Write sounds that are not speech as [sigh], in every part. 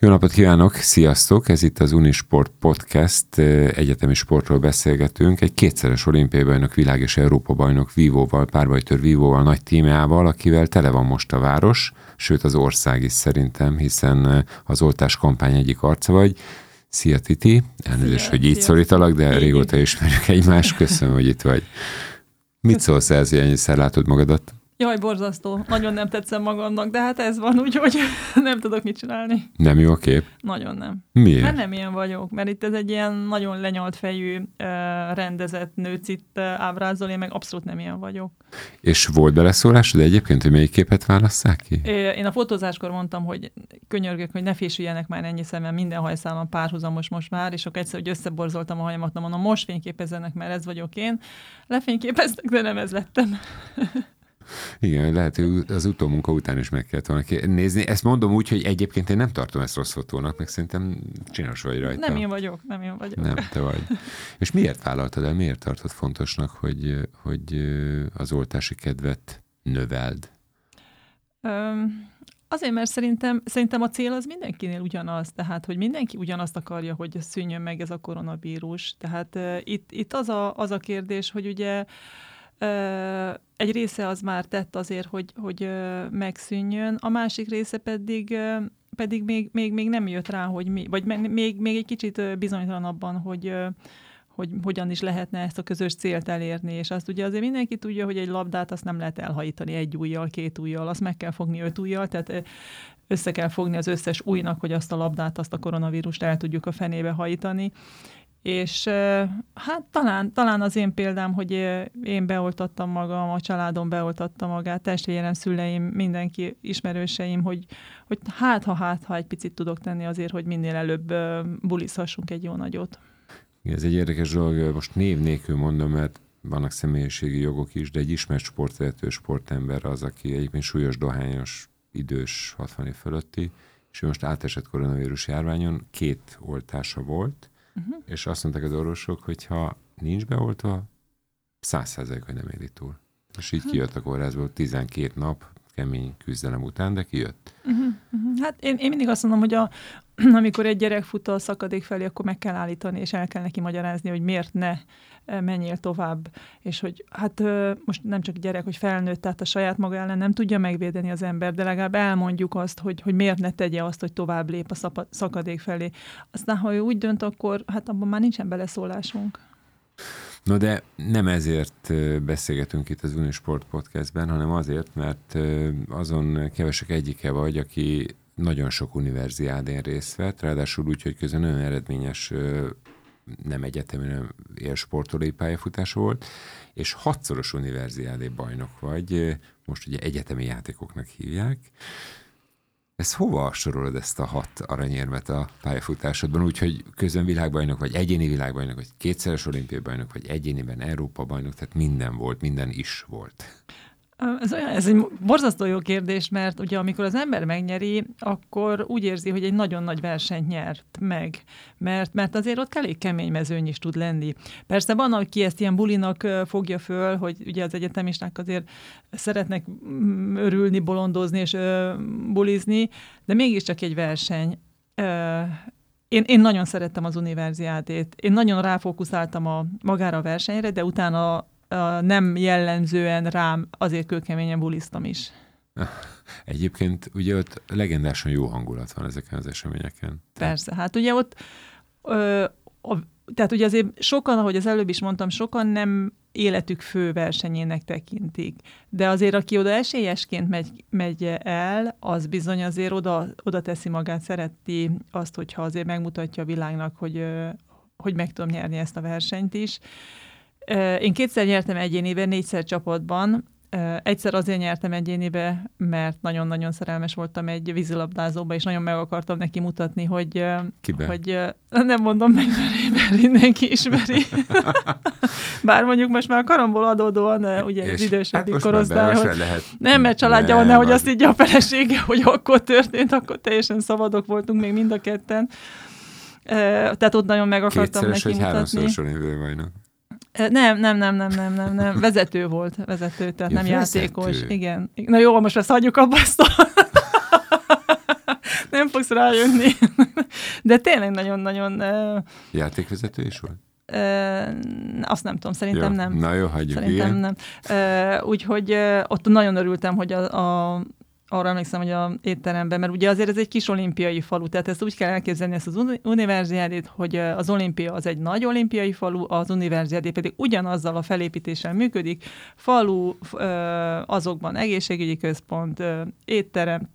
Jó napot kívánok, sziasztok! Ez itt az Unisport Podcast, egyetemi sportról beszélgetünk. Egy kétszeres olimpiai bajnok, világ és Európa bajnok Vívóval, párbajtör Vívóval, nagy tímával, akivel tele van most a város, sőt az ország is szerintem, hiszen az oltás kampány egyik arca vagy. Szia Titi, elnézést, szia, hogy így szia. szólítalak, de Én régóta ismerjük egymást, köszönöm, hogy itt vagy. Mit szólsz ez, hogy ennyiszer látod magadat? Jaj, borzasztó. Nagyon nem tetszem magamnak, de hát ez van, úgyhogy [laughs] nem tudok mit csinálni. Nem jó a kép? Nagyon nem. Miért? Hát nem ilyen vagyok, mert itt ez egy ilyen nagyon lenyalt fejű, rendezett nőt itt ábrázol, én meg abszolút nem ilyen vagyok. És volt beleszólásod egyébként, hogy melyik képet válasszák ki? Én a fotózáskor mondtam, hogy könyörgök, hogy ne fésüljenek már ennyi szemben, minden hajszálon párhuzamos most már, és akkor egyszer, hogy összeborzoltam a hajamat, mondom, most fényképezzenek, mert ez vagyok én. Lefényképeztek, de nem ez lettem. [laughs] Igen, lehet, hogy az utómunka után is meg kellett volna nézni. Ezt mondom úgy, hogy egyébként én nem tartom ezt rossz fotónak, meg szerintem csinos vagy rajta. Nem én vagyok, nem én vagyok. Nem, te vagy. [laughs] És miért vállaltad el, miért tartod fontosnak, hogy, hogy az oltási kedvet növeld? Um, Azért, mert szerintem, szerintem a cél az mindenkinél ugyanaz, tehát, hogy mindenki ugyanazt akarja, hogy szűnjön meg ez a koronavírus. Tehát uh, itt, itt az, a, az a kérdés, hogy ugye egy része az már tett azért, hogy, hogy megszűnjön, a másik része pedig pedig még, még, még nem jött rá, hogy mi, vagy még, még egy kicsit bizonytalan abban, hogy, hogy hogyan is lehetne ezt a közös célt elérni, és azt ugye azért mindenki tudja, hogy egy labdát azt nem lehet elhajítani egy újjal, két újjal, azt meg kell fogni öt ujjal, tehát össze kell fogni az összes újnak, hogy azt a labdát, azt a koronavírust el tudjuk a fenébe hajítani, és hát talán, talán az én példám, hogy én beoltattam magam, a családom beoltatta magát, testvérem, szüleim, mindenki, ismerőseim, hogy, hogy hát ha hát ha egy picit tudok tenni azért, hogy minél előbb bulizhassunk egy jó nagyot. Ez egy érdekes dolog, most név nélkül mondom, mert vannak személyiségi jogok is, de egy ismert sportvezető sportember az, aki egyébként súlyos dohányos, idős, 60 év fölötti, és ő most átesett koronavírus járványon, két oltása volt, uh-huh. és azt mondták az orvosok, hogy ha nincs beoltva, száz százalék, hogy nem éli túl. És így uh-huh. kijött a kórházból 12 nap kemény küzdelem után, de kijött. Uh-huh. Uh-huh. Hát én, én mindig azt mondom, hogy a, [clears throat] amikor egy gyerek fut a szakadék felé, akkor meg kell állítani, és el kell neki magyarázni, hogy miért ne menjél tovább, és hogy hát most nem csak gyerek, hogy felnőtt, tehát a saját maga ellen nem tudja megvédeni az ember, de legalább elmondjuk azt, hogy, hogy miért ne tegye azt, hogy tovább lép a szakadék felé. Aztán, ha ő úgy dönt, akkor hát abban már nincsen beleszólásunk. No de nem ezért beszélgetünk itt az Unisport Podcastben, hanem azért, mert azon kevesek egyike vagy, aki nagyon sok univerziádén részt vett, ráadásul úgy, hogy közben nagyon eredményes nem egyetemi, hanem élsportolói pályafutása volt, és hatszoros univerziádé bajnok vagy, most ugye egyetemi játékoknak hívják. Ez hova sorolod ezt a hat aranyérmet a pályafutásodban, úgyhogy közön világbajnok, vagy egyéni világbajnok, vagy kétszeres olimpiai bajnok, vagy egyéniben Európa bajnok, tehát minden volt, minden is volt. Ez, olyan, ez egy borzasztó jó kérdés, mert ugye amikor az ember megnyeri, akkor úgy érzi, hogy egy nagyon nagy versenyt nyert meg, mert, mert azért ott elég kemény mezőny is tud lenni. Persze van, aki ezt ilyen bulinak fogja föl, hogy ugye az egyetemisták azért szeretnek mm, örülni, bolondozni és bulizni, de mégiscsak egy verseny. Én, én nagyon szerettem az univerziádét. Én nagyon ráfókuszáltam a, magára a versenyre, de utána nem jellemzően rám azért kőkeményen buliztam is. [laughs] Egyébként ugye ott legendásan jó hangulat van ezeken az eseményeken. Persze, hát ugye ott ö, a, tehát ugye azért sokan, ahogy az előbb is mondtam, sokan nem életük fő versenyének tekintik. De azért, aki oda esélyesként megy, megy el, az bizony azért oda, oda teszi magát, szereti azt, hogyha azért megmutatja a világnak, hogy, hogy meg tudom nyerni ezt a versenyt is. Én kétszer nyertem egyéniben, négyszer csapatban. Egyszer azért nyertem egyénibe, mert nagyon-nagyon szerelmes voltam egy vízilabdázóba, és nagyon meg akartam neki mutatni, hogy, Kibe? hogy nem mondom meg, mert mindenki ismeri. [laughs] Bár mondjuk most már a karomból adódóan, ugye és az idősebb hát korosztályhoz. Nem, mert családja van, nehogy azt így a felesége, hogy akkor történt, akkor teljesen szabadok voltunk még mind a ketten. Tehát ott nagyon meg akartam Kétszeres, neki mutatni. Kétszeres, hogy nem, nem, nem, nem, nem, nem, nem. Vezető volt, vezető, tehát ja, nem vezető. játékos. Igen. Na jó, most ezt hagyjuk abba ezt a... [laughs] nem fogsz rájönni. De tényleg nagyon-nagyon... Játékvezető is volt? azt nem tudom, szerintem jó. nem. Na jó, hagyjuk Szerintem ilyen. nem. Úgyhogy ott nagyon örültem, hogy a, a arra emlékszem, hogy a étteremben, mert ugye azért ez egy kis olimpiai falu, tehát ezt úgy kell elképzelni ezt az univerziádét, hogy az olimpia az egy nagy olimpiai falu, az univerziádé pedig ugyanazzal a felépítéssel működik, falu, azokban egészségügyi központ, étterem,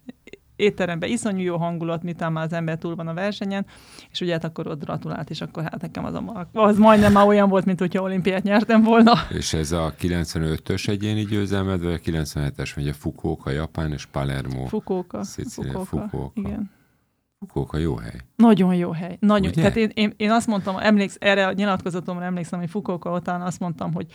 étteremben iszonyú jó hangulat, miután már az ember túl van a versenyen, és ugye hát akkor ott gratulált, és akkor hát nekem az, a, az majdnem már olyan volt, mint hogyha olimpiát nyertem volna. És ez a 95-ös egyéni győzelmed, vagy a 97-es, vagy a Fukuoka, Japán és Palermo? Fukuoka. Fukuoka. Fukuoka. Igen. Fukuoka jó hely. Nagyon jó hely. Nagyon. Ugye? Tehát én, én, én, azt mondtam, emléksz, erre a nyilatkozatomra emlékszem, hogy Fukuoka után azt mondtam, hogy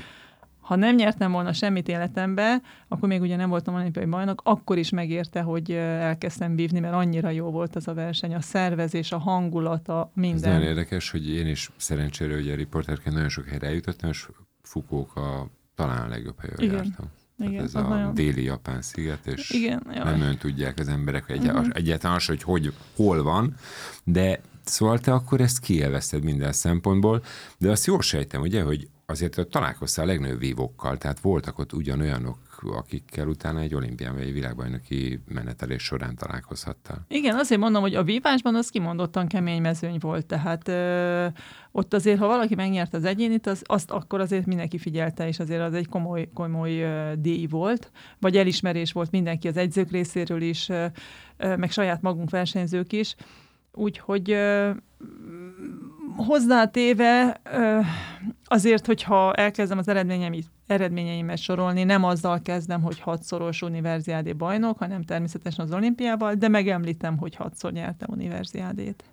ha nem nyertem volna semmit életembe, akkor még ugye nem voltam olimpiai bajnok, akkor is megérte, hogy elkezdtem vívni, mert annyira jó volt az a verseny, a szervezés, a hangulata, minden. Ez nagyon érdekes, hogy én is szerencsére ugye riporterként nagyon sok helyre eljutottam, és Fukuoka talán a legjobb helyre Igen. jártam. Igen, ez a nagyon... déli japán sziget, és Igen, jaj. nem nagyon tudják az emberek hogy egy, Mhm. egyáltalán az, hogy, hogy hol van, de szóval te akkor ezt kielveszted minden szempontból, de azt jól sejtem, ugye, hogy azért találkoztál a legnagyobb vívókkal, tehát voltak ott ugyanolyanok, akikkel utána egy olimpián vagy egy világbajnoki menetelés során találkozhattál. Igen, azért mondom, hogy a vívásban az kimondottan kemény mezőny volt, tehát ö, ott azért, ha valaki megnyerte az egyénit, az, azt akkor azért mindenki figyelte, és azért az egy komoly, komoly ö, díj volt, vagy elismerés volt mindenki az egyzők részéről is, ö, ö, meg saját magunk versenyzők is. Úgyhogy ö, hozzátéve ö, azért, hogyha elkezdem az eredményeimet, eredményeimet sorolni, nem azzal kezdem, hogy hatszoros univerziádé bajnok, hanem természetesen az olimpiával, de megemlítem, hogy hatszor nyertem univerziádét.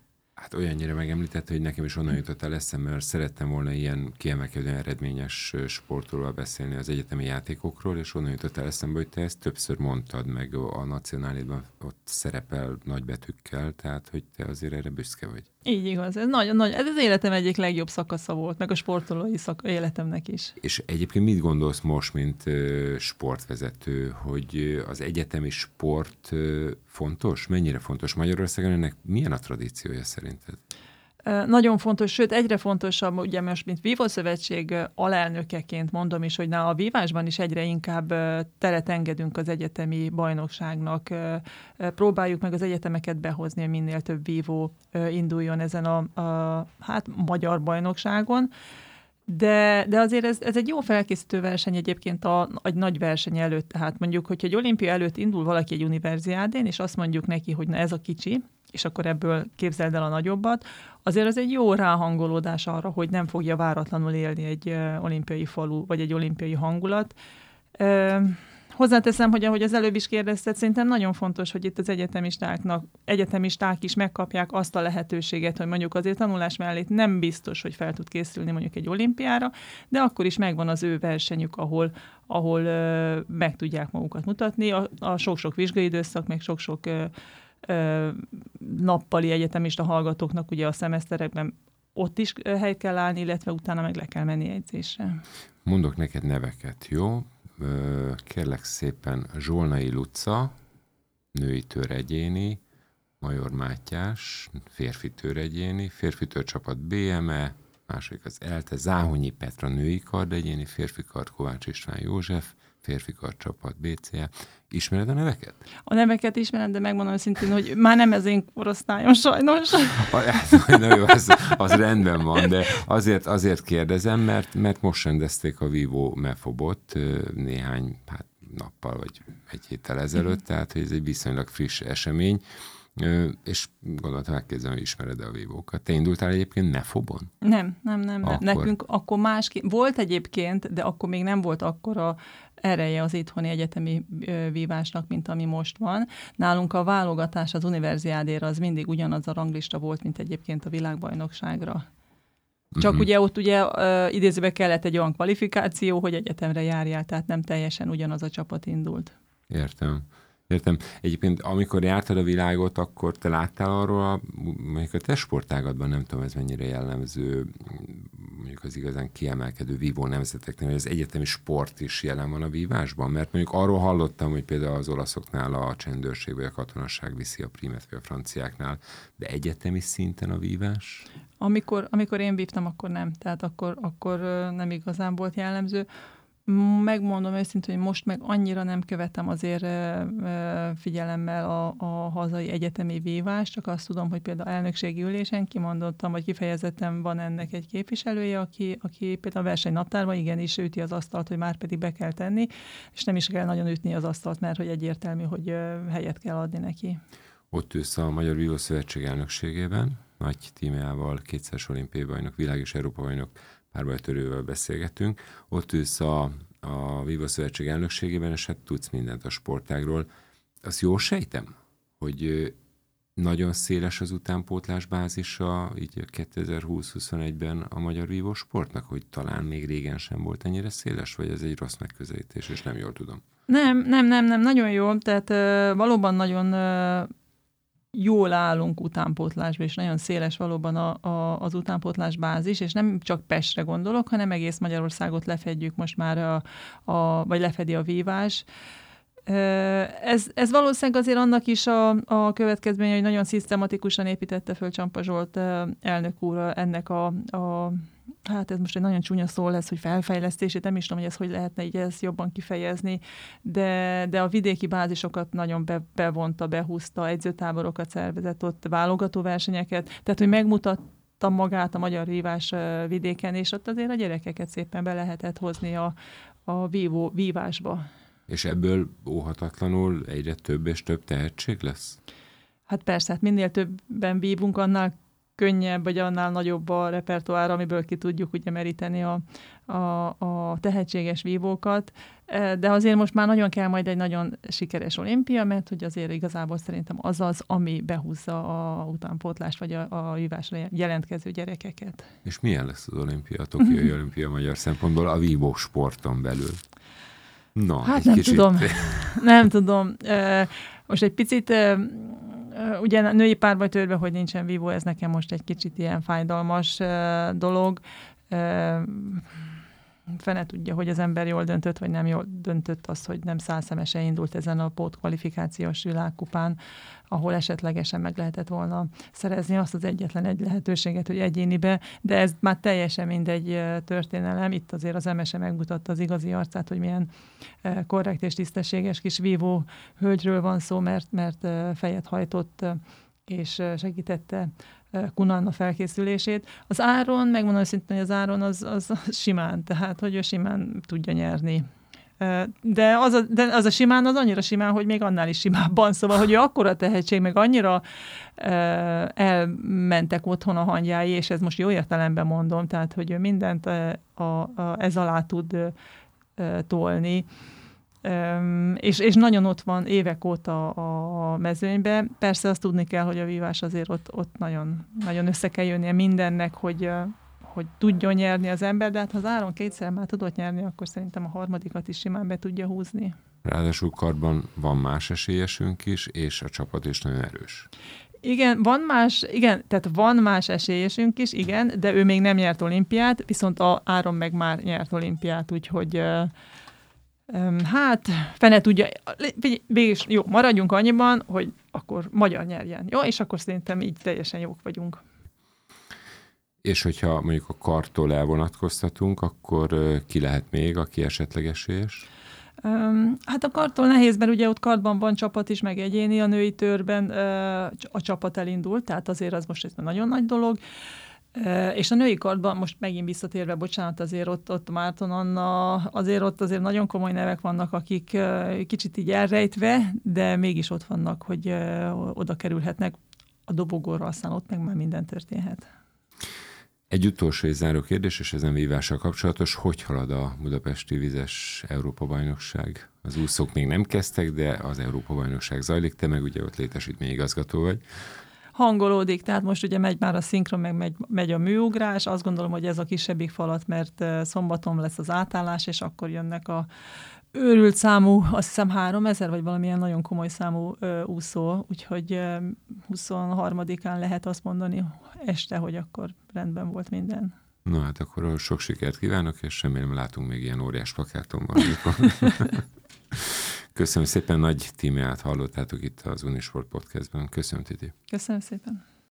Hát olyannyira megemlítette, hogy nekem is onnan jutott el eszembe, mert szerettem volna ilyen kiemelkedően eredményes sportról beszélni az egyetemi játékokról, és onnan jutott el eszembe, hogy te ezt többször mondtad meg a nacionálidban, ott szerepel nagybetűkkel, tehát hogy te azért erre büszke vagy. Így igaz, ez, nagyon, nagy, ez az életem egyik legjobb szakasza volt, meg a sportolói szak, életemnek is. És egyébként mit gondolsz most, mint sportvezető, hogy az egyetemi sport fontos? Mennyire fontos Magyarországon? Ennek milyen a tradíciója szerinted? Nagyon fontos, sőt egyre fontosabb, ugye most, mint Vívó Szövetség alelnökeként mondom is, hogy na, a vívásban is egyre inkább teret engedünk az egyetemi bajnokságnak. Próbáljuk meg az egyetemeket behozni, minél több vívó induljon ezen a, a hát, magyar bajnokságon. De, de azért ez, ez egy jó felkészítő verseny egyébként a, egy nagy verseny előtt. Tehát mondjuk, hogyha egy olimpia előtt indul valaki egy univerziádén, és azt mondjuk neki, hogy na ez a kicsi, és akkor ebből képzeld el a nagyobbat, azért az egy jó ráhangolódás arra, hogy nem fogja váratlanul élni egy olimpiai falu, vagy egy olimpiai hangulat. Uh, hozzáteszem, hogy ahogy az előbb is kérdezted, szerintem nagyon fontos, hogy itt az egyetemistáknak, egyetemisták is megkapják azt a lehetőséget, hogy mondjuk azért tanulás mellett nem biztos, hogy fel tud készülni mondjuk egy olimpiára, de akkor is megvan az ő versenyük, ahol, ahol uh, meg tudják magukat mutatni. A, a sok-sok vizsgai időszak, meg sok-sok uh, nappali egyetemista hallgatóknak ugye a szemeszterekben ott is helyt kell állni, illetve utána meg le kell menni egyzésre. Mondok neked neveket, jó? Kérlek szépen Zsolnai Luca, női töregyéni, Major Mátyás, férfi töregyéni, férfi törcsapat BME, második az ELTE, Záhonyi Petra női kardegyéni, férfi kard Kovács István József, férfi csapat BCE. Ismered a neveket? A neveket ismerem, de megmondom őszintén, hogy már nem ez én korosztályom sajnos. Na [laughs] jó, az, az rendben van, de azért, azért kérdezem, mert, mert most rendezték a Vivo Mefobot néhány hát, nappal vagy egy héttel ezelőtt, mm. tehát hogy ez egy viszonylag friss esemény, és gondoltam, megkérdezem, hogy ismered-e a vívókat. Te indultál egyébként Mefobon? Nem, nem, nem. Akkor. Nekünk akkor másként, volt egyébként, de akkor még nem volt akkora ereje az itthoni egyetemi vívásnak, mint ami most van. Nálunk a válogatás az univerziádéra az mindig ugyanaz a ranglista volt, mint egyébként a világbajnokságra. Csak uh-huh. ugye ott ugye uh, idézőbe kellett egy olyan kvalifikáció, hogy egyetemre járjál, tehát nem teljesen ugyanaz a csapat indult. Értem. Értem. Egyébként amikor jártad a világot, akkor te láttál arról, a, mondjuk a te sportágatban, nem tudom ez mennyire jellemző, mondjuk az igazán kiemelkedő vívó nemzeteknél, hogy az egyetemi sport is jelen van a vívásban? Mert mondjuk arról hallottam, hogy például az olaszoknál a csendőrség vagy a katonasság viszi a primet, vagy a franciáknál, de egyetemi szinten a vívás? Amikor, amikor én vívtam, akkor nem. Tehát akkor, akkor nem igazán volt jellemző. Megmondom őszintén, hogy most meg annyira nem követem azért figyelemmel a, a hazai egyetemi vívást, csak azt tudom, hogy például elnökségi ülésen kimondottam, hogy kifejezetten van ennek egy képviselője, aki, aki például a versenynaptárban igenis üti az asztalt, hogy már pedig be kell tenni, és nem is kell nagyon ütni az asztalt, mert hogy egyértelmű, hogy helyet kell adni neki. Ott ősz a Magyar Vívó elnökségében, nagy tímeával, kétszeres olimpiai bajnok, világ és Európa bajnok párbajtörővel beszélgetünk. Ott ülsz a, a Viva Szövetség elnökségében, és hát tudsz mindent a sportágról. Azt jól sejtem, hogy nagyon széles az utánpótlás bázisa, így 2020-21-ben a magyar vívó sportnak, hogy talán még régen sem volt ennyire széles, vagy ez egy rossz megközelítés, és nem jól tudom. Nem, nem, nem, nem, nagyon jó, tehát uh, valóban nagyon uh, jól állunk utánpótlásba, és nagyon széles valóban a, a, az utánpótlás bázis, és nem csak Pestre gondolok, hanem egész Magyarországot lefedjük most már, a, a, vagy lefedi a vívás. Ez, ez valószínűleg azért annak is a, a következménye, hogy nagyon szisztematikusan építette föl Csampa Zsolt elnök úr ennek a, a hát ez most egy nagyon csúnya szó lesz, hogy felfejlesztését, nem is tudom, hogy ez hogy lehetne így ezt jobban kifejezni, de, de a vidéki bázisokat nagyon be, bevonta, behúzta, egyzőtáborokat szervezett ott, válogatóversenyeket, tehát hogy megmutatta magát a magyar vívás vidéken, és ott azért a gyerekeket szépen be lehetett hozni a, a vívó, vívásba. És ebből óhatatlanul egyre több és több tehetség lesz? Hát persze, hát minél többen vívunk, annál könnyebb, vagy annál nagyobb a repertoár, amiből ki tudjuk ugye meríteni a, a, a tehetséges vívókat. E, de azért most már nagyon kell majd egy nagyon sikeres olimpia, mert hogy azért igazából szerintem az az, ami behúzza a utánpótlást, vagy a, a vívásra jelentkező gyerekeket. És milyen lesz az olimpia, a Tokiai [laughs] olimpia magyar szempontból a vívó sporton belül? Na, hát nem kicsit... tudom. [laughs] nem tudom. E, most egy picit e, ugye a női párbajtőrben, hogy nincsen vívó, ez nekem most egy kicsit ilyen fájdalmas dolog. Fene tudja, hogy az ember jól döntött, vagy nem jól döntött az, hogy nem százszemese indult ezen a pótkvalifikációs világkupán, ahol esetlegesen meg lehetett volna szerezni azt az egyetlen egy lehetőséget, hogy egyénibe, de ez már teljesen mindegy történelem. Itt azért az MSE megmutatta az igazi arcát, hogy milyen korrekt és tisztességes kis vívó hölgyről van szó, mert, mert fejet hajtott és segítette Kunan a felkészülését. Az áron, megmondom őszintén, hogy az áron az, az, simán, tehát hogy ő simán tudja nyerni de az, a, de az a simán az annyira simán, hogy még annál is simábban, szóval, hogy ő akkora tehetség, meg annyira uh, elmentek otthon a hangjái, és ez most jó értelemben mondom, tehát, hogy ő mindent uh, a, a, ez alá tud tolni, um, és, és nagyon ott van évek óta a, mezőnybe. Persze azt tudni kell, hogy a vívás azért ott, ott nagyon, nagyon össze kell jönnie mindennek, hogy hogy tudjon nyerni az ember, de hát ha az áron kétszer már tudott nyerni, akkor szerintem a harmadikat is simán be tudja húzni. Ráadásul karban van más esélyesünk is, és a csapat is nagyon erős. Igen, van más, igen, tehát van más esélyesünk is, igen, de ő még nem nyert olimpiát, viszont a Áron meg már nyert olimpiát, úgyhogy hát, fene tudja, végig jó, maradjunk annyiban, hogy akkor magyar nyerjen, jó? És akkor szerintem így teljesen jók vagyunk. És hogyha mondjuk a kartól elvonatkoztatunk, akkor ki lehet még, aki esetleg esélyes? Hát a kartól nehéz, mert ugye ott kartban van csapat is, meg egyéni, a női törben a csapat elindult, tehát azért az most egy nagyon nagy dolog. És a női kartban, most megint visszatérve, bocsánat, azért ott, ott Márton Anna, azért ott azért nagyon komoly nevek vannak, akik kicsit így elrejtve, de mégis ott vannak, hogy oda kerülhetnek a dobogóra, aztán ott meg már minden történhet. Egy utolsó és záró kérdés, és ezen vívással kapcsolatos, hogy halad a Budapesti Vizes Európa-bajnokság? Az úszók még nem kezdtek, de az Európa-bajnokság zajlik, te meg ugye ott létesítményigazgató vagy hangolódik, tehát most ugye megy már a szinkron, meg megy, megy a műugrás, azt gondolom, hogy ez a kisebbik falat, mert szombaton lesz az átállás, és akkor jönnek a őrült számú, azt hiszem 3000, vagy valamilyen nagyon komoly számú ö, úszó, úgyhogy ö, 23-án lehet azt mondani este, hogy akkor rendben volt minden. Na hát akkor sok sikert kívánok, és remélem látunk még ilyen óriás plakáton valamikor. [laughs] Köszönöm szépen, nagy tímját hallottátok itt az Unisport Podcastben. Köszönöm, Titi. Köszönöm szépen.